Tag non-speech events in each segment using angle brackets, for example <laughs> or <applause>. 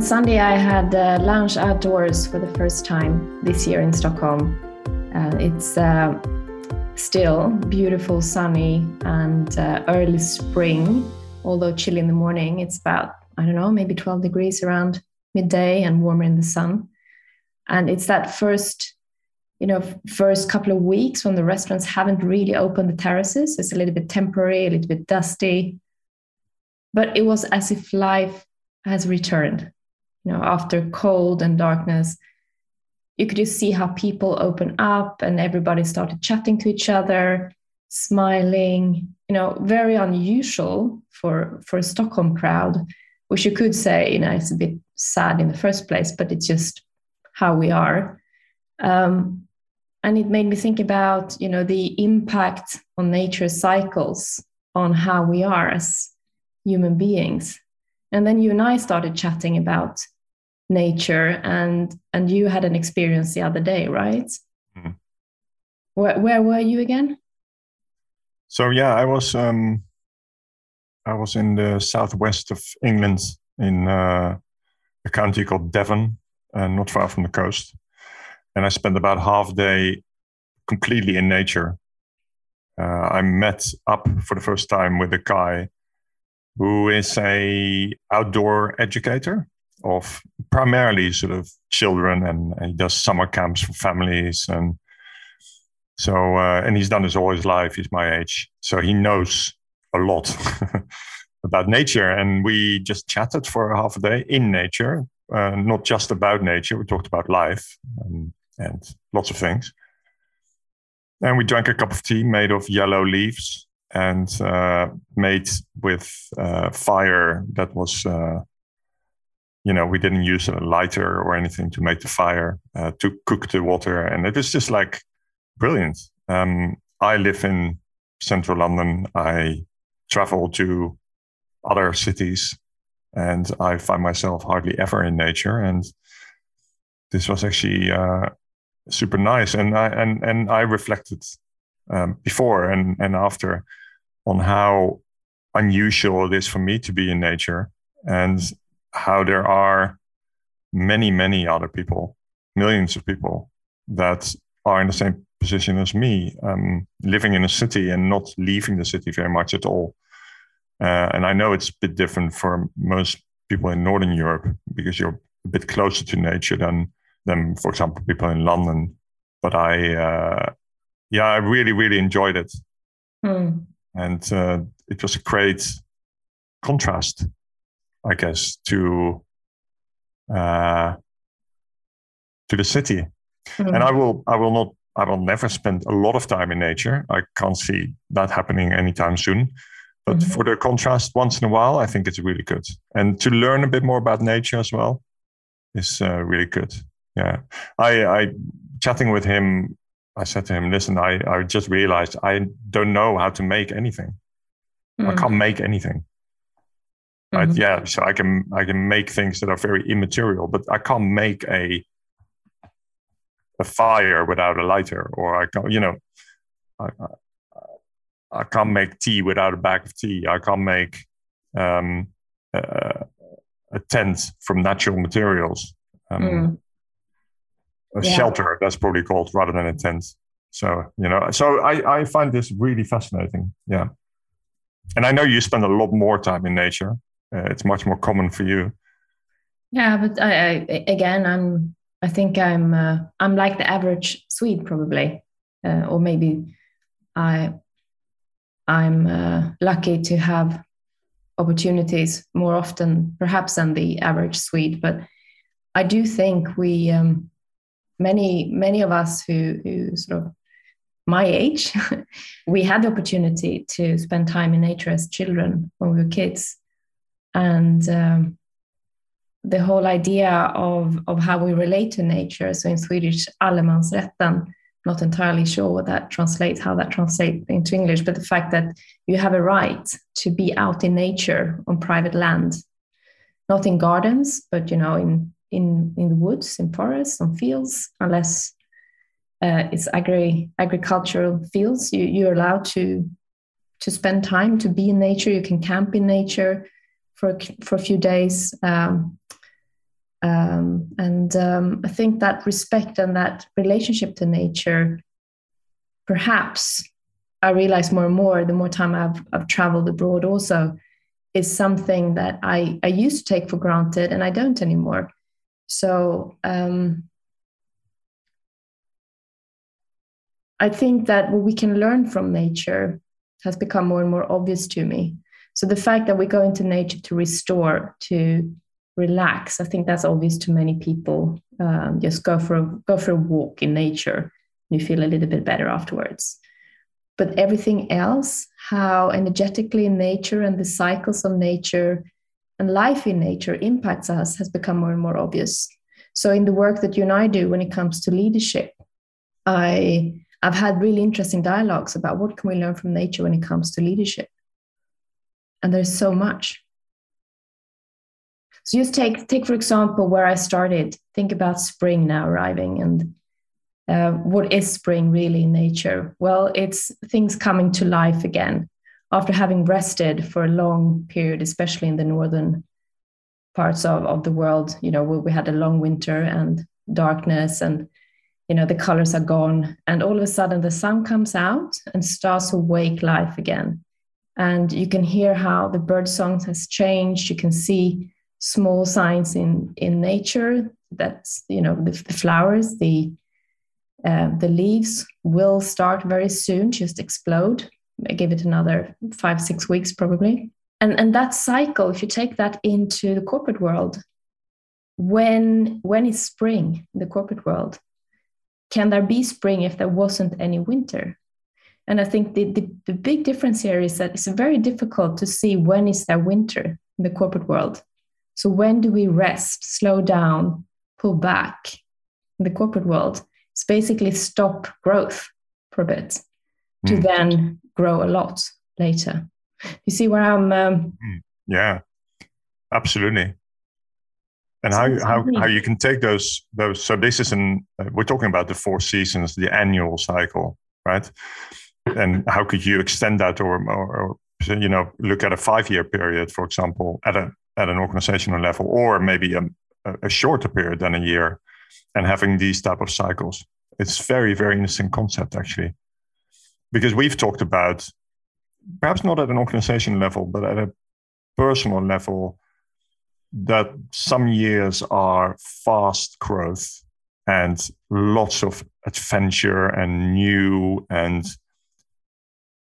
Sunday, I had uh, lunch outdoors for the first time this year in Stockholm. Uh, it's uh, still beautiful, sunny, and uh, early spring, although chilly in the morning. It's about, I don't know, maybe 12 degrees around midday and warmer in the sun. And it's that first, you know, first couple of weeks when the restaurants haven't really opened the terraces. It's a little bit temporary, a little bit dusty. But it was as if life has returned you know after cold and darkness you could just see how people open up and everybody started chatting to each other smiling you know very unusual for for a stockholm crowd which you could say you know it's a bit sad in the first place but it's just how we are. Um, and it made me think about you know the impact on nature cycles on how we are as human beings and then you and I started chatting about nature, and and you had an experience the other day, right? Mm. Where where were you again? So yeah, I was um, I was in the southwest of England in uh, a county called Devon, uh, not far from the coast, and I spent about half a day completely in nature. Uh, I met up for the first time with a guy who is a outdoor educator of primarily sort of children and, he does summer camps for families and so uh, and he's done this all his life. He's my age. So he knows a lot <laughs> about nature. And we just chatted for half a day in nature uh, not just about nature. We talked about life and, and lots of things. And we drank a cup of tea made of yellow leaves and uh, made with uh, fire that was, uh, you know, we didn't use a lighter or anything to make the fire uh, to cook the water, and it was just like brilliant. Um, I live in central London. I travel to other cities, and I find myself hardly ever in nature. And this was actually uh, super nice, and I and and I reflected um, before and and after on how unusual it is for me to be in nature and how there are many, many other people, millions of people that are in the same position as me, um, living in a city and not leaving the city very much at all. Uh, and I know it's a bit different for most people in Northern Europe because you're a bit closer to nature than, than for example, people in London. But I, uh, yeah, I really, really enjoyed it. Mm and uh, it was a great contrast, I guess, to uh, to the city. Mm-hmm. And I will, I will not, I will never spend a lot of time in nature. I can't see that happening anytime soon. But mm-hmm. for the contrast, once in a while, I think it's really good. And to learn a bit more about nature as well is uh, really good. Yeah, I, I chatting with him I said to him, listen, I, I just realized I don't know how to make anything. Mm. I can't make anything. Mm-hmm. Right? Yeah. So I can I can make things that are very immaterial, but I can't make a a fire without a lighter, or I can't, you know, I, I, I can't make tea without a bag of tea. I can't make um, uh, a tent from natural materials. Um, mm a yeah. shelter that's probably called rather than a tent. So you know so i i find this really fascinating yeah. And i know you spend a lot more time in nature. Uh, it's much more common for you. Yeah but i, I again i'm i think i'm uh, i'm like the average swede probably. Uh, or maybe i i'm uh, lucky to have opportunities more often perhaps than the average swede. But i do think we um, many many of us who who sort of my age, <laughs> we had the opportunity to spend time in nature as children when we were kids, and um, the whole idea of of how we relate to nature. So in Swedish, allemansrätten. Not entirely sure what that translates, how that translates into English, but the fact that you have a right to be out in nature on private land, not in gardens, but you know in in in the woods, in forests, on fields, unless uh, it's agri agricultural fields. You you're allowed to to spend time to be in nature. You can camp in nature for for a few days. Um, Um, and um, I think that respect and that relationship to nature, perhaps I realize more and more the more time I've, I've traveled abroad also, is something that I, I used to take for granted and I don't anymore. So um, I think that what we can learn from nature has become more and more obvious to me. So the fact that we go into nature to restore, to relax, I think that's obvious to many people. Um, just go for a, go for a walk in nature, you feel a little bit better afterwards. But everything else, how energetically nature and the cycles of nature and life in nature impacts us, has become more and more obvious. So in the work that you and I do when it comes to leadership, I I've had really interesting dialogues about what can we learn from nature when it comes to leadership. And there's so much. So just take take for example where I started. Think about spring now arriving and uh, what is spring really in nature? Well, it's things coming to life again after having rested for a long period, especially in the northern parts of, of the world. You know, we had a long winter and darkness and you know the colors are gone. And all of a sudden the sun comes out and starts to wake life again. And you can hear how the bird song has changed. You can see small signs in in nature that you know the, the flowers the uh, the leaves will start very soon just explode give it another five six weeks probably and and that cycle if you take that into the corporate world when when is spring in the corporate world can there be spring if there wasn't any winter? And I think the, the, the, big difference here is that it's very difficult to see when is there winter in the corporate world. So when do we rest, slow down, pull back in the corporate world? It's basically stop growth for a bit to mm. then grow a lot later. You see where I'm? Um, hmm. yeah, absolutely and how how how you can take those those so this is an uh, we're talking about the four seasons the annual cycle right and how could you extend that or, or, or you know look at a five year period for example at a at an organizational level or maybe a, a shorter period than a year and having these type of cycles it's very very interesting concept actually because we've talked about perhaps not at an organization level but at a personal level that some years are fast growth and lots of adventure and new and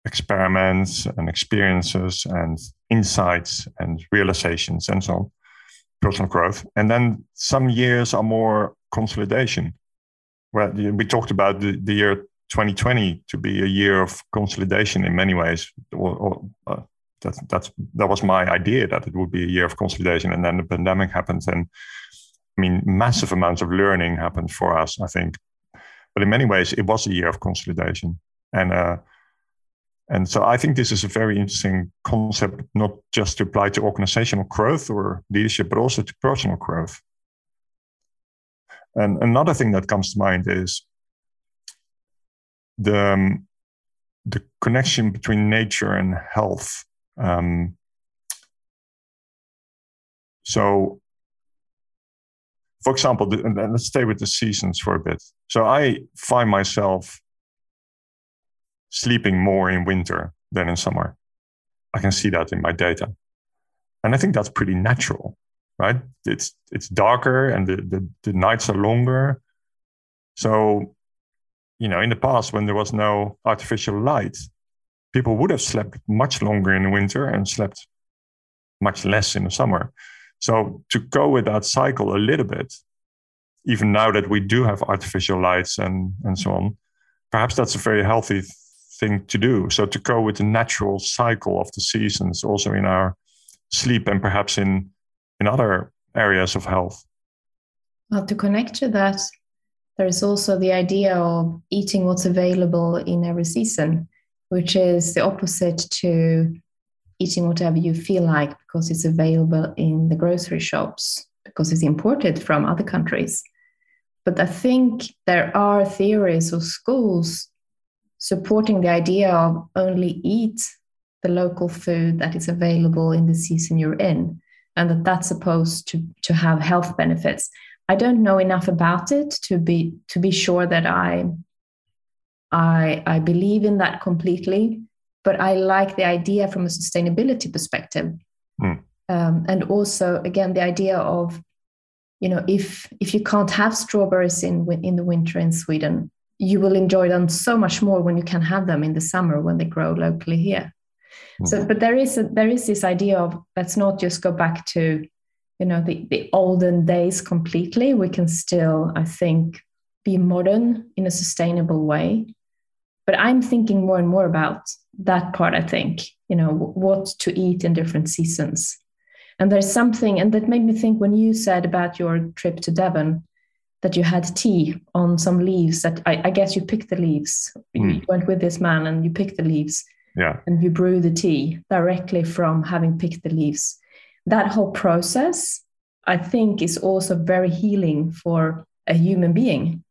experiments and experiences and insights and realizations and so on personal growth. And then some years are more consolidation. Well we talked about the, the year 2020 to be a year of consolidation in many ways or, or uh, that's that's that was my idea that it would be a year of consolidation, and then the pandemic happened, and I mean, massive amounts of learning happened for us. I think, but in many ways, it was a year of consolidation, and uh, and so I think this is a very interesting concept, not just to apply to organizational growth or leadership, but also to personal growth. And another thing that comes to mind is the um, the connection between nature and health um, so, for example, let's stay with the seasons for a bit. So I find myself sleeping more in winter than in summer. I can see that in my data. And I think that's pretty natural, right? It's it's darker and the, the, the nights are longer. So, you know, in the past when there was no artificial light, people would have slept much longer in the winter and slept much less in the summer. So to go with that cycle a little bit, even now that we do have artificial lights and, and so on, perhaps that's a very healthy thing to do. So to go with the natural cycle of the seasons also in our sleep and perhaps in in other areas of health. Well, to connect to that, there is also the idea of eating what's available in every season which is the opposite to eating whatever you feel like because it's available in the grocery shops because it's imported from other countries. But I think there are theories or schools supporting the idea of only eat the local food that is available in the season you're in. and that that's supposed to to have health benefits. I don't know enough about it to be to be sure that I I I believe in that completely, but I like the idea from a sustainability perspective, mm. um, and also again the idea of you know if if you can't have strawberries in in the winter in Sweden, you will enjoy them so much more when you can have them in the summer when they grow locally here. Mm. So, but there is a, there is this idea of let's not just go back to you know the, the olden days completely we can still i think be modern in a sustainable way. But i'm thinking more and more about that part i think you know what to eat in different seasons. And there's something and that made me think when you said about your trip to devon that you had tea on some leaves that i, I guess you picked the leaves. Mm. you went with this man and you picked the leaves. Yeah. And you brew the tea directly from having picked the leaves that whole process, I think, is also very healing for a human being.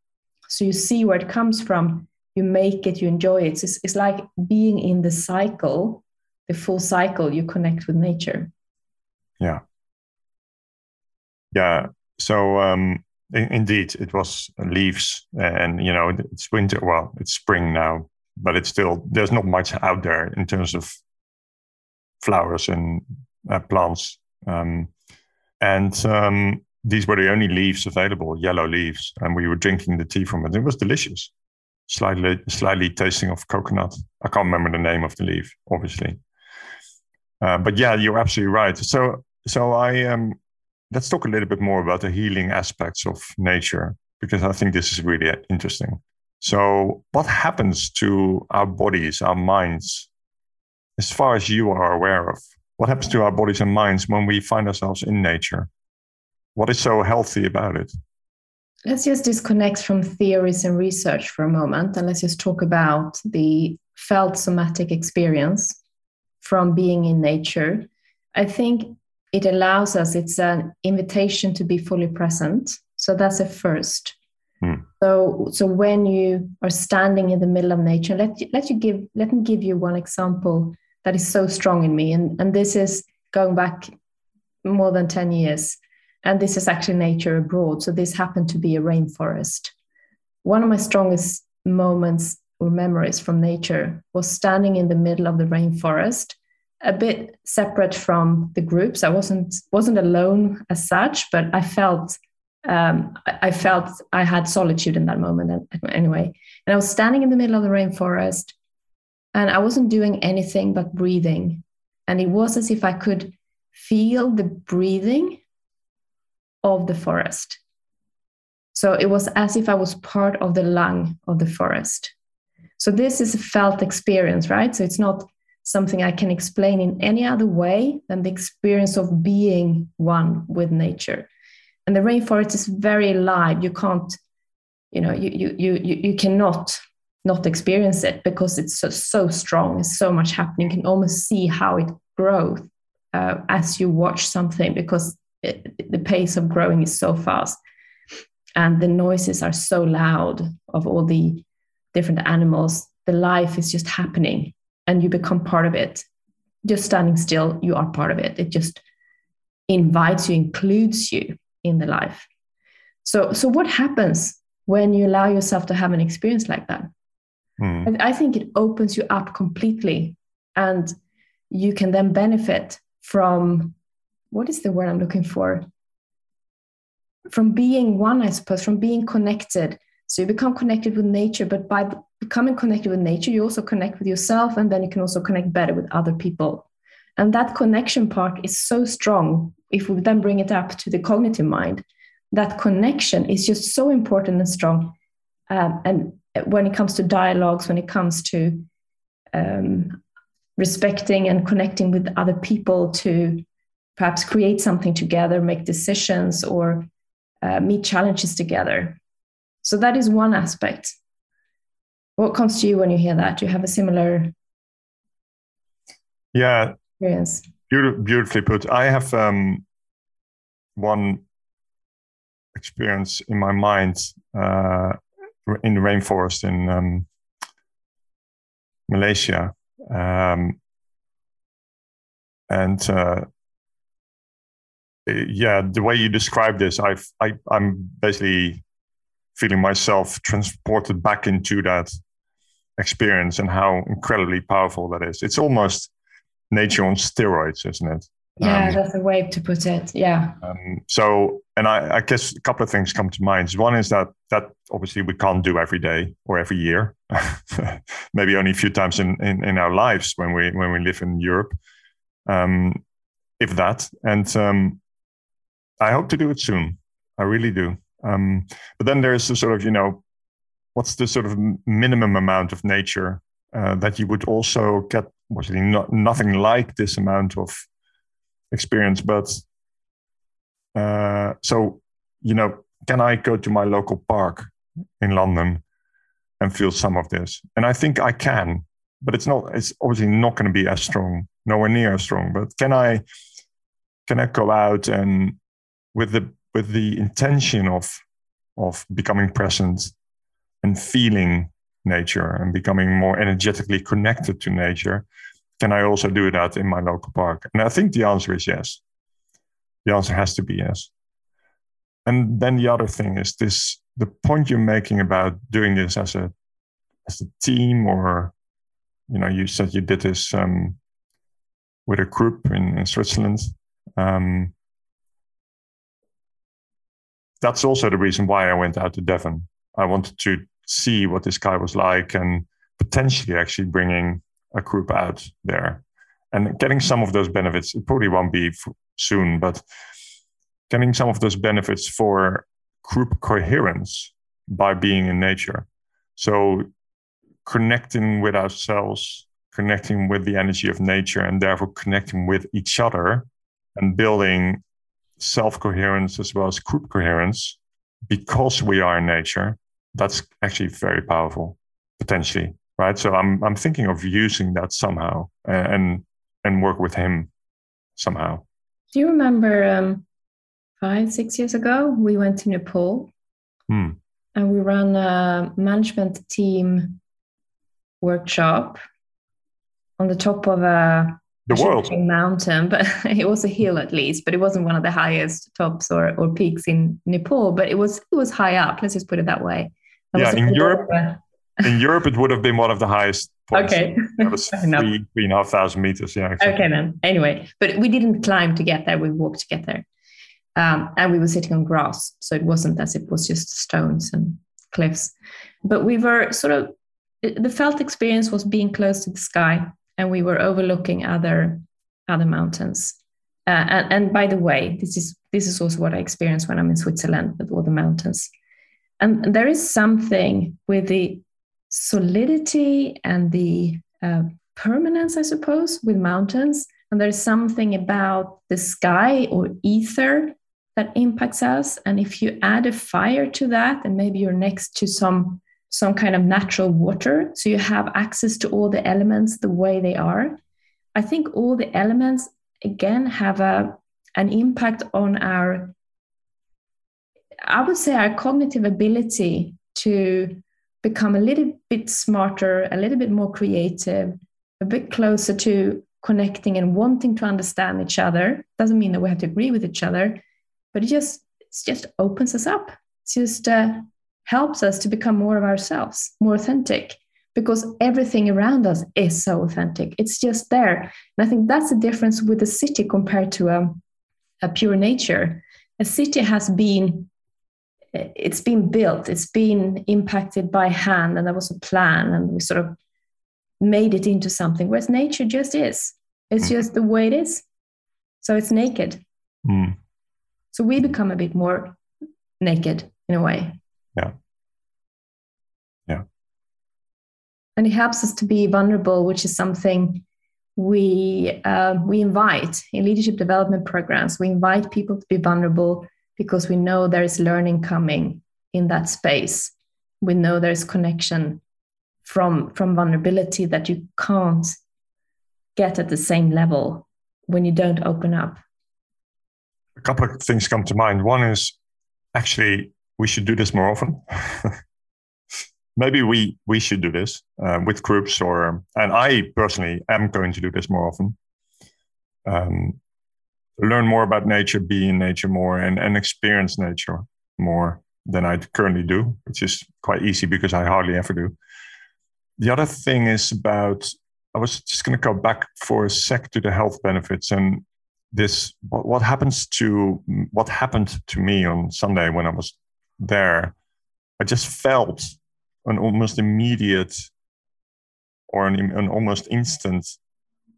So you see where it comes from, you make it, you enjoy it. It's, it's like being in the cycle, the full cycle, you connect with nature. Yeah. Yeah. So, um, indeed, it was leaves, and you know, it's winter. Well, it's spring now, but it's still there's not much out there in terms of flowers and uh, plants. Um, and um, these were the only leaves available, yellow leaves, and we were drinking the tea from it. It was delicious, slightly slightly tasting of coconut. I can't remember the name of the leaf, obviously. Uh, but yeah, you're absolutely right. So so I um, let's talk a little bit more about the healing aspects of nature because I think this is really interesting. So, what happens to our bodies, our minds, as far as you are aware of? What happens to our bodies and minds when we find ourselves in nature? What is so healthy about it? Let's just disconnect from theories and research for a moment and let's just talk about the felt somatic experience from being in nature. I think it allows us, it's an invitation to be fully present. So that's a first. Hmm. So, so when you are standing in the middle of nature, let let you give let me give you one example that is so strong in me. And, and this is going back more than 10 years. And this is actually nature abroad. So this happened to be a rainforest. One of my strongest moments or memories from nature was standing in the middle of the rainforest, a bit separate from the groups. I wasn't wasn't alone as such, but I felt um, I felt I had solitude in that moment anyway. And I was standing in the middle of the rainforest and I wasn't doing anything but breathing. And it was as if I could feel the breathing of the forest. So it was as if I was part of the lung of the forest. So this is a felt experience, right? So it's not something I can explain in any other way than the experience of being one with nature. And the rainforest is very alive. You can't, you know, you you you you cannot not experience it because it's so, so strong. So much happening. You can almost see how it grows uh, as you watch something because it, the pace of growing is so fast. And the noises are so loud of all the different animals. The life is just happening and you become part of it. Just standing still, you are part of it. It just invites you, includes you in the life. So, so what happens when you allow yourself to have an experience like that? Mm. I think it opens you up completely and you can then benefit from what is the word I'm looking for? From being one, I suppose, from being connected. So you become connected with nature, but by becoming connected with nature, you also connect with yourself, and then you can also connect better with other people. And that connection part is so strong. If we then bring it up to the cognitive mind, that connection is just so important and strong. Um, and when it comes to dialogues, when it comes to um, respecting and connecting with other people to perhaps create something together, make decisions, or uh, meet challenges together. So that is one aspect. What comes to you when you hear that? Do you have a similar yeah experience? beautifully put. I have um, one experience in my mind uh, in the rainforest in um, Malaysia. Um, and uh, yeah, the way you describe this, I've, I, I'm basically feeling myself transported back into that experience and how incredibly powerful that is. It's almost nature on steroids, isn't it? Yeah, um, that's a way to put it. Yeah. Um, so, and I, I, guess a couple of things come to mind. One is that that obviously we can't do every day or every year, <laughs> maybe only a few times in, in, in, our lives when we when we live in Europe, um, if that. And um, I hope to do it soon. I really do. Um, but then there's a sort of you know, what's the sort of minimum amount of nature uh, that you would also get? Obviously, not nothing like this amount of experience. But uh, so, you know, can I go to my local park in London and feel some of this? And I think I can, but it's not. It's obviously not going to be as strong, nowhere near as strong. But can I? Can I go out and with the with the intention of of becoming present and feeling nature and becoming more energetically connected to nature can I also do that in my local park? And I think the answer is yes. The answer has to be yes. And then the other thing is this the point you're making about doing this as a as a team or you know you said you did this um, with a group in, in Switzerland. Um, that's also the reason why I went out to Devon. I wanted to see what this guy was like and potentially actually bringing a group out there and getting some of those benefits. It probably won't be soon, but getting some of those benefits for group coherence by being in nature. So connecting with ourselves, connecting with the energy of nature, and therefore connecting with each other and building self coherence as well as group coherence because we are in nature. That's actually very powerful, potentially right? So I'm I'm thinking of using that somehow and and work with him somehow. Do you remember um, five six years ago we went to Nepal hmm. and we ran a management team workshop on the top of a the world mountain, but <laughs> it was a hill at least, but it wasn't one of the highest tops or, or peaks in Nepal, but it was it was high up. Let's just put it that way. That yeah, in Europe, in Europe, it would have been one of the highest points. Okay. That was <laughs> three, three and a half thousand meters. Yeah. Exactly. Okay, then. Anyway, but we didn't climb to get there. We walked to get there. Um, and we were sitting on grass. So it wasn't as if it was just stones and cliffs. But we were sort of, the felt experience was being close to the sky and we were overlooking other other mountains. Uh, and, and by the way, this is this is also what I experience when I'm in Switzerland with all the mountains. And there is something with the solidity and the uh, permanence, I suppose, with mountains. And there's something about the sky or ether that impacts us. And if you add a fire to that, and maybe you're next to some some kind of natural water, so you have access to all the elements the way they are. I think all the elements again have a an impact on our I would say our cognitive ability to become a little bit smarter, a little bit more creative, a bit closer to connecting and wanting to understand each other. Doesn't mean that we have to agree with each other, but it just it just opens us up. It just uh, helps us to become more of ourselves, more authentic, because everything around us is so authentic. It's just there, and I think that's the difference with a city compared to a, a pure nature. A city has been it's been built, it's been impacted by hand, and there was a plan, and we sort of made it into something. Whereas nature just is, it's mm. just the way it is. So it's naked. Mm. So we become a bit more naked in a way. Yeah. Yeah. And it helps us to be vulnerable, which is something we uh, we invite in leadership development programs. We invite people to be vulnerable because we know there's learning coming in that space. We know there's connection from, from vulnerability that you can't get at the same level when you don't open up. A couple of things come to mind. One is actually we should do this more often. <laughs> Maybe we we should do this uh, with groups, or and I personally am going to do this more often. Um, learn more about nature, be in nature more, and, and experience nature more than I currently do, which is quite easy because I hardly ever do. The other thing is about, I was just going to go back for a sec to the health benefits and this, what, what happens to, what happened to me on Sunday when I was there. I just felt an almost immediate or an, an almost instant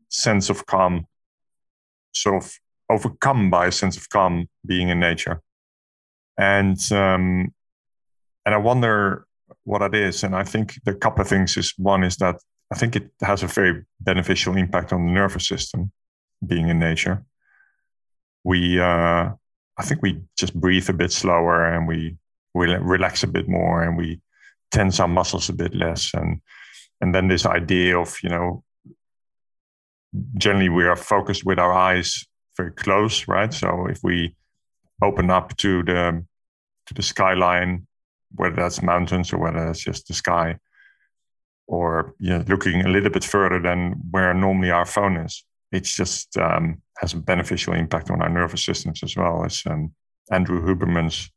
sense of calm, sort of overcome by a sense of calm being in nature. And um, and I wonder what it is. And I think the couple of things is one is that I think it has a very beneficial impact on the nervous system being in nature. We uh, I think we just breathe a bit slower and we we relax a bit more and we tense our muscles a bit less and and then this idea of you know generally we are focused with our eyes very close right? So if we open up to the to the skyline whether that's mountains or whether that's just the sky or you know, looking a little bit further than where normally our phone is it just um, has a beneficial impact on our nervous systems as well as um, andrew huberman's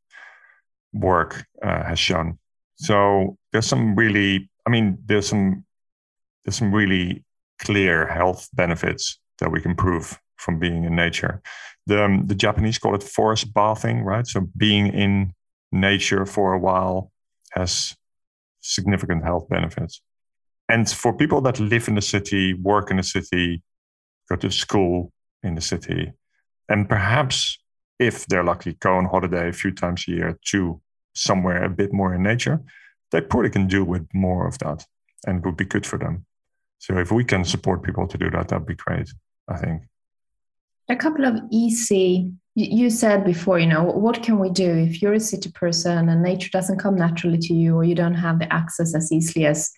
work uh, has shown. So there's some really I mean, there's some there's some really clear health benefits that we can prove from being in nature. The um, the Japanese call it forest bathing, right? So being in nature for a while has significant health benefits. And for people that live in the city, work in the city, go to school in the city, and perhaps if they're lucky, go on holiday a few times a year to somewhere a bit more in nature, they probably can do with more of that and would be good for them. So if we can support people to do that, that'd be great, I think. A couple of easy, you said before, you know, what can we do if you're a city person and nature doesn't come naturally to you or you don't have the access as easily as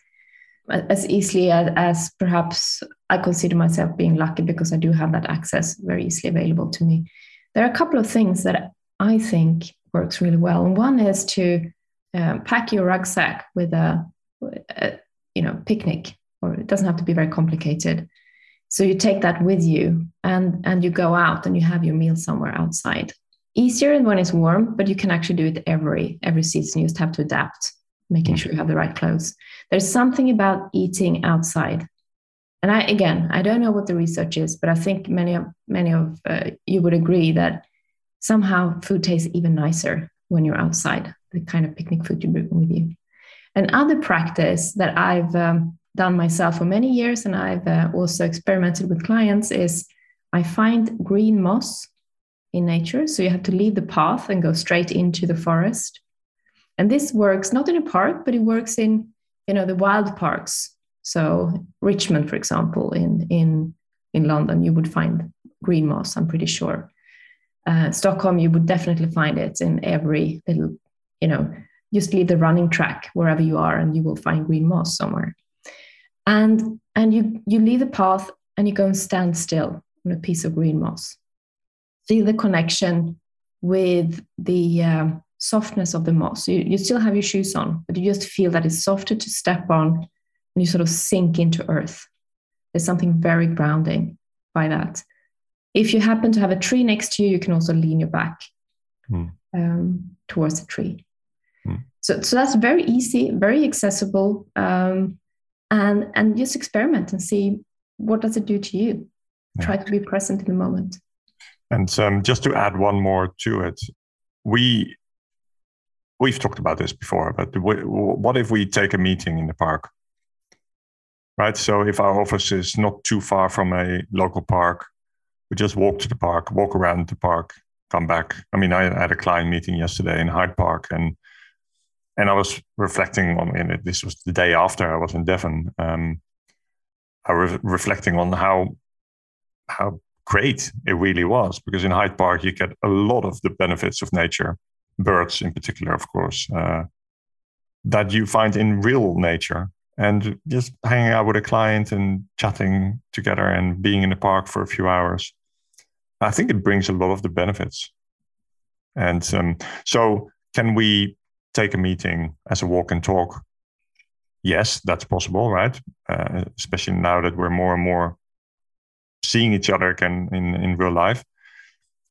as easily as, as perhaps I consider myself being lucky because I do have that access very easily available to me. There are a couple of things that I think works really well. And one is to um, pack your rucksack with a, a, you know picnic or it doesn't have to be very complicated so you take that with you and and you go out and you have your meal somewhere outside. Easier when it's warm but you can actually do it every every season. You just have to adapt making sure you have the right clothes. There's something about eating outside. And i again i don't know what the research is but i think many of many of uh, you would agree that somehow food tastes even nicer when you're outside the kind of picnic food you bring with you. Another practice that I've um, done myself for many years and I've uh, also experimented with clients is I find green moss in nature. So you have to leave the path and go straight into the forest. And this works not in a park, but it works in you know the wild parks. So Richmond, for example, in in in London, you would find green moss. I'm pretty sure. Uh, Stockholm, you would definitely find it in every little you know, just leave the running track wherever you are and you will find green moss somewhere. And and you you leave the path and you go and stand still on a piece of green moss. See the connection with the um, softness of the moss. You, you still have your shoes on, but you just feel that it's softer to step on and you sort of sink into earth. There's something very grounding by that. If you happen to have a tree next to you, you can also lean your back mm. um, towards the tree. So, so that's very easy, very accessible, um, and and just experiment and see what does it do to you. Yeah. Try to be present in the moment. And um, just to add one more to it, we we've talked about this before, but what if we take a meeting in the park? Right. So if our office is not too far from a local park, we just walk to the park, walk around the park, come back. I mean, I had a client meeting yesterday in Hyde Park, and and I was reflecting on it. This was the day after I was in Devon. Um, I was reflecting on how how great it really was because in Hyde Park you get a lot of the benefits of nature, birds in particular, of course, uh, that you find in real nature. And just hanging out with a client and chatting together and being in the park for a few hours, I think it brings a lot of the benefits. And um, so, can we take a meeting as a walk and talk, yes, that's possible, right? Uh, especially now that we're more and more seeing each other again in, in real life.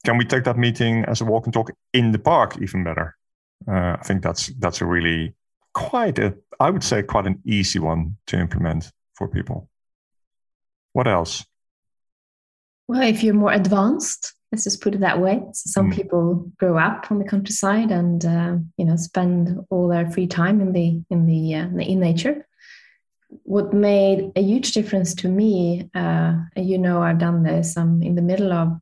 can we take that meeting as a walk and talk in the park even better? Uh, I think that's that's a really quite a I would say quite an easy one to implement for people. What else? Well, if you're more advanced, let's just put it that way. So some mm. people grow up on the countryside and uh, you know spend all their free time in the in the uh, in nature. What made a huge difference to me, uh, you know, I've done this. I'm in the middle of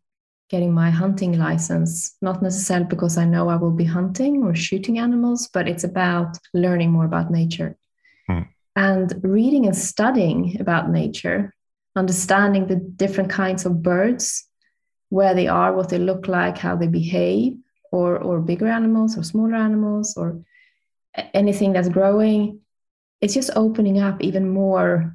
getting my hunting license, not necessarily because I know I will be hunting or shooting animals, but it's about learning more about nature. Mm. And reading and studying about nature understanding the different kinds of birds, where they are, what they look like, how they behave, or, or bigger animals or smaller animals or anything that's growing. It's just opening up even more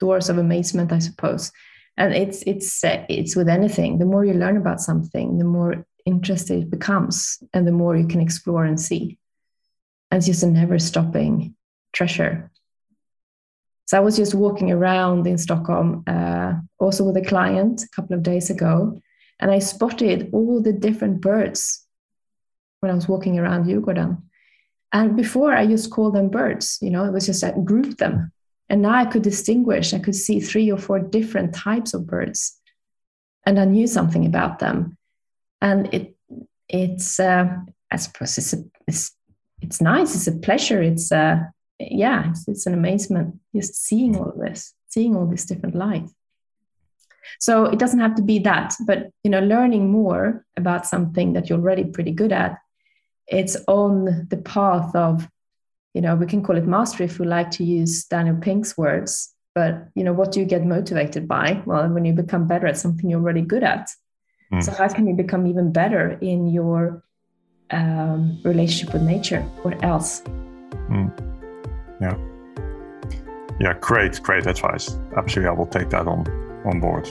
doors of amazement, I suppose. And it's it's it's with anything. The more you learn about something, the more interested it becomes, and the more you can explore and see. And it's just a never stopping treasure. So I was just walking around in Stockholm, uh, also with a client a couple of days ago, and I spotted all the different birds when I was walking around Djurgården. And before I just called them birds, you know, it was just I grouped them. And now I could distinguish, I could see three or four different types of birds. And I knew something about them. And it it's uh, I suppose it's a, it's it's nice, it's a pleasure, it's uh yeah, it's, it's an amazement just seeing all of this, seeing all this different life. So it doesn't have to be that, but you know, learning more about something that you're already pretty good at, it's on the path of, you know, we can call it mastery if we like to use Daniel Pink's words. But you know, what do you get motivated by? Well, when you become better at something you're already good at. Mm. So how can you become even better in your um, relationship with nature? What else? Mm. Yeah. Yeah, great, great advice. Absolutely, I will take that on on board.